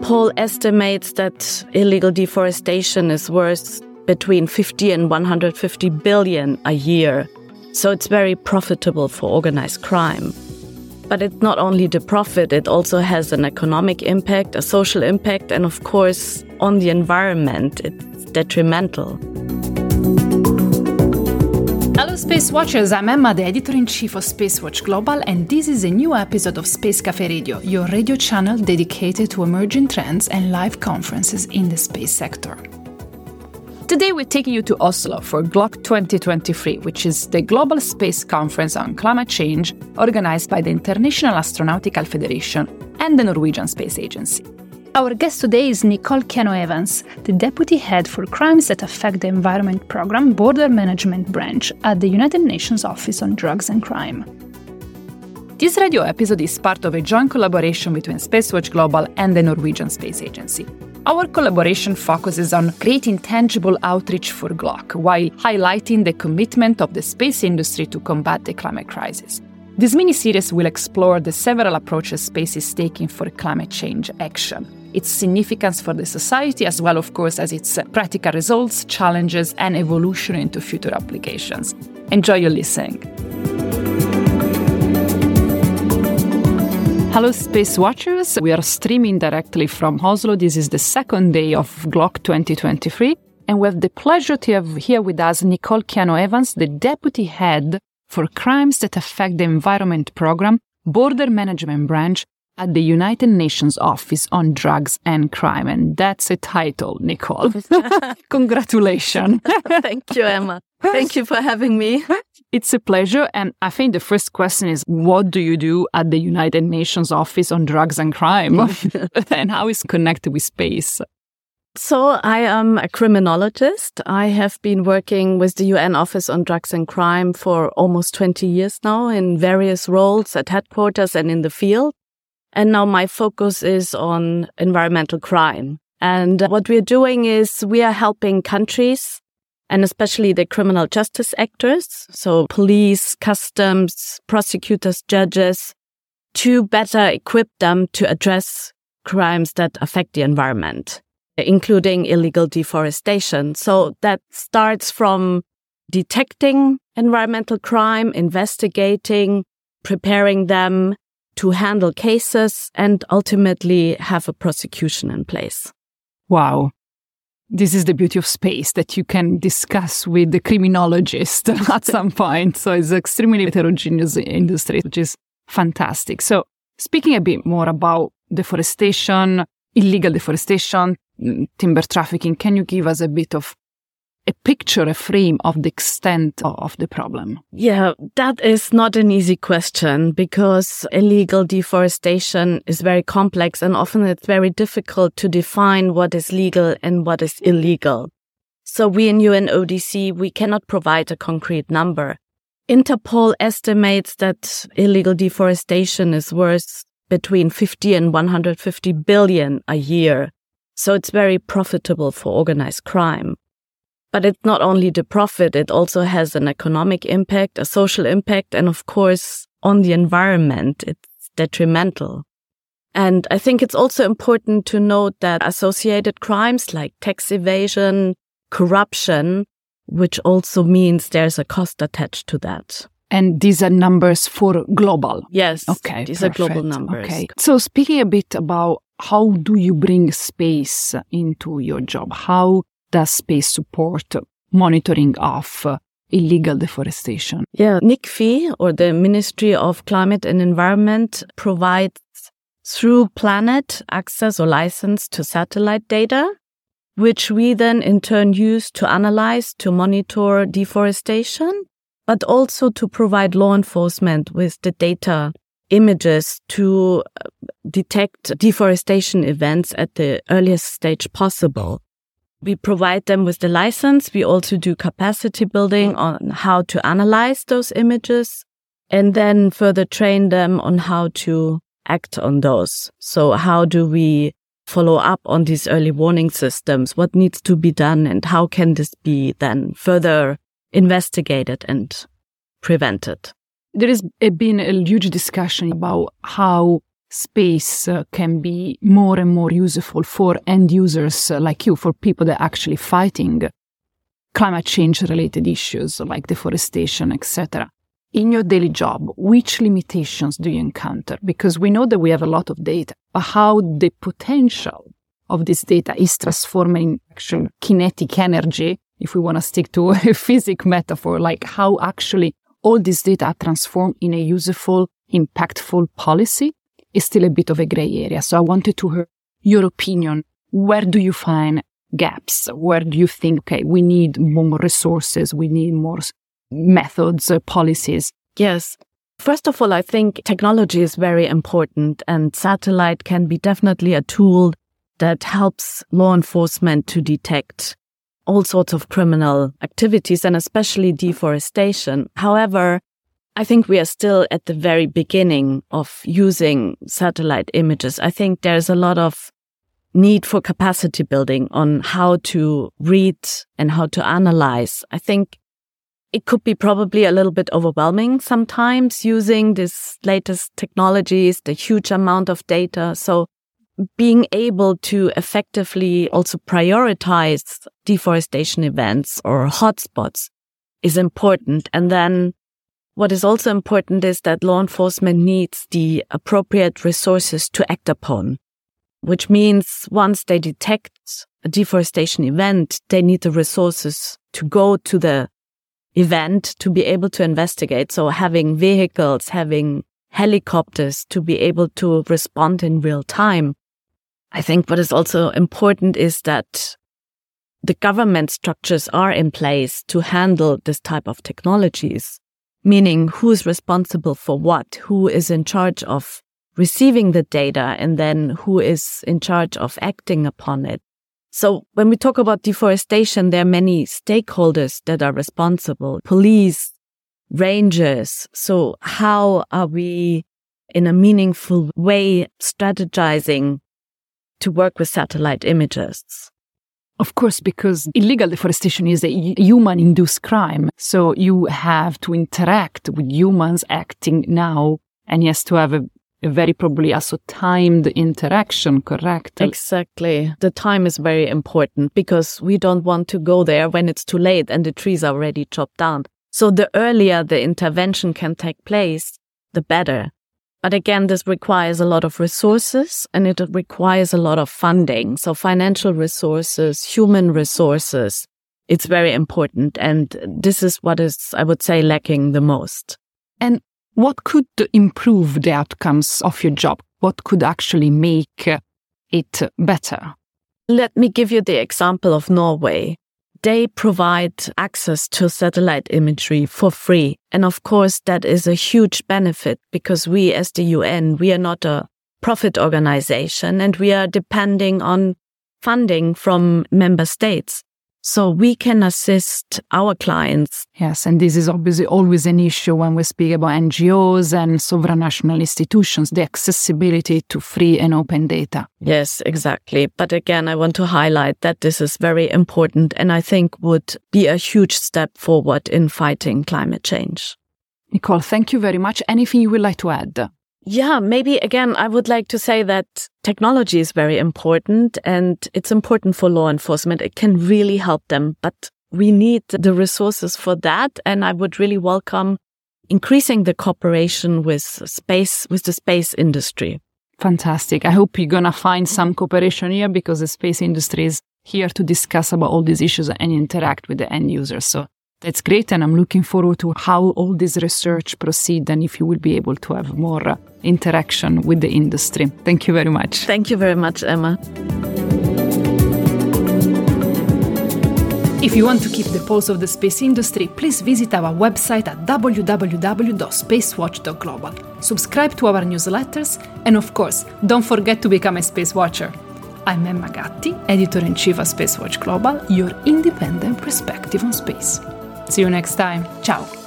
Interpol estimates that illegal deforestation is worth between 50 and 150 billion a year. So it's very profitable for organized crime. But it's not only the profit, it also has an economic impact, a social impact, and of course, on the environment, it's detrimental. Hello, Space Watchers. I'm Emma, the editor in chief of Spacewatch Global, and this is a new episode of Space Cafe Radio, your radio channel dedicated to emerging trends and live conferences in the space sector. Today, we're taking you to Oslo for GLOC 2023, which is the global space conference on climate change organized by the International Astronautical Federation and the Norwegian Space Agency. Our guest today is Nicole Quijano-Evans, the deputy head for crimes that affect the environment program border management branch at the United Nations Office on Drugs and Crime. This radio episode is part of a joint collaboration between Spacewatch Global and the Norwegian Space Agency. Our collaboration focuses on creating tangible outreach for GLOC while highlighting the commitment of the space industry to combat the climate crisis. This mini series will explore the several approaches space is taking for climate change action, its significance for the society, as well, of course, as its practical results, challenges, and evolution into future applications. Enjoy your listening. Hello, Space Watchers. We are streaming directly from Oslo. This is the second day of GLOC 2023. And we have the pleasure to have here with us Nicole Quijano-Evans, the deputy head for crimes that affect the environment program, border management branch at the United Nations Office on Drugs and Crime. And that's a title, Nicole. Congratulations. Thank you, Emma. Thank you for having me. It's a pleasure. And I think the first question is what do you do at the United Nations Office on Drugs and Crime? and how is connected with space? So, I am a criminologist. I have been working with the UN Office on Drugs and Crime for almost 20 years now in various roles at headquarters and in the field. And now my focus is on environmental crime. And what we're doing is we are helping countries and especially the criminal justice actors, so police, customs, prosecutors, judges, to better equip them to address crimes that affect the environment, including illegal deforestation. So that starts from detecting environmental crime, investigating, preparing them to handle cases, and ultimately have a prosecution in place. Wow this is the beauty of space that you can discuss with the criminologist at some point. So it's extremely heterogeneous industry, which is fantastic. So speaking a bit more about deforestation, illegal deforestation, mm, timber trafficking, can you give us a bit of a picture, a frame of the extent of the problem? Yeah, that is not an easy question because illegal deforestation is very complex and often it's very difficult to define what is legal and what is illegal. So we in UNODC, we cannot provide a concrete number. Interpol estimates that illegal deforestation is worth between 50 and 150 billion a year. So it's very profitable for organized crime. But it's not only the profit, it also has an economic impact, a social impact, and of course, on the environment, it's detrimental. And I think it's also important to note that associated crimes like tax evasion, corruption, which also means there's a cost attached to that. And these are numbers for global. Yes. Okay. These perfect. are global numbers. Okay. So speaking a bit about how do you bring space into your job? How does space support monitoring of illegal deforestation? Yeah, NICFI, or the Ministry of Climate and Environment, provides through Planet access or license to satellite data, which we then in turn use to analyze, to monitor deforestation, but also to provide law enforcement with the data images to uh, detect deforestation events at the earliest stage possible. We provide them with the license. We also do capacity building on how to analyze those images and then further train them on how to act on those. So how do we follow up on these early warning systems? What needs to be done and how can this be then further investigated and prevented? There has been a huge discussion about how space uh, can be more and more useful for end users uh, like you, for people that are actually fighting climate change related issues like deforestation, etc. In your daily job, which limitations do you encounter? Because we know that we have a lot of data, but how the potential of this data is transforming actual kinetic energy, if we want to stick to a physics metaphor, like how actually all this data are transformed in a useful, impactful policy is still a bit of a gray area. So I wanted to hear your opinion. Where do you find gaps? Where do you think, okay, we need more resources, we need more methods, uh, policies? Yes. First of all, I think technology is very important and satellite can be definitely a tool that helps law enforcement to detect all sorts of criminal activities and especially deforestation. However, I think we are still at the very beginning of using satellite images. I think there's a lot of need for capacity building on how to read and how to analyze. I think it could be probably a little bit overwhelming sometimes using this latest technologies, the huge amount of data. So being able to effectively also prioritize deforestation events or hotspots is important. And then what is also important is that law enforcement needs the appropriate resources to act upon, which means once they detect a deforestation event, they need the resources to go to the event to be able to investigate. So having vehicles, having helicopters to be able to respond in real time. I think what is also important is that the government structures are in place to handle this type of technologies meaning who is responsible for what, who is in charge of receiving the data, and then who is in charge of acting upon it. So when we talk about deforestation, there are many stakeholders that are responsible, police, rangers. So how are we in a meaningful way strategizing to work with satellite images? Of course, because illegal deforestation is a human induced crime. So you have to interact with humans acting now and has to have a, a very probably also timed interaction, correct? Exactly. The time is very important because we don't want to go there when it's too late and the trees are already chopped down. So the earlier the intervention can take place, the better. But again, this requires a lot of resources and it requires a lot of funding. So financial resources, human resources, it's very important. And this is what is, I would say, lacking the most. And what could improve the outcomes of your job? What could actually make it better? Let me give you the example of Norway they provide access to satellite imagery for free. And of course, that is a huge benefit because we as the UN, we are not a profit organization and we are depending on funding from member states. So we can assist our clients. Yes, and this is obviously always an issue when we speak about NGOs and supranational institutions, the accessibility to free and open data. Yes, exactly. But again, I want to highlight that this is very important and I think would be a huge step forward in fighting climate change. Nicole, thank you very much. Anything you would like to add? Yeah, maybe again, I would like to say that technology is very important and it's important for law enforcement. It can really help them, but we need the resources for that. And I would really welcome increasing the cooperation with space, with the space industry. Fantastic. I hope you're going to find some cooperation here because the space industry is here to discuss about all these issues and interact with the end users. So that's great, and I'm looking forward to how all this research proceed and if you will be able to have more uh, interaction with the industry. Thank you very much. Thank you very much, Emma. If you want to keep the pulse of the space industry, please visit our website at www.spacewatch.global. Subscribe to our newsletters, and of course, don't forget to become a space watcher. I'm Emma Gatti, editor in chief of Spacewatch Global, your independent perspective on space. See you next time. Ciao.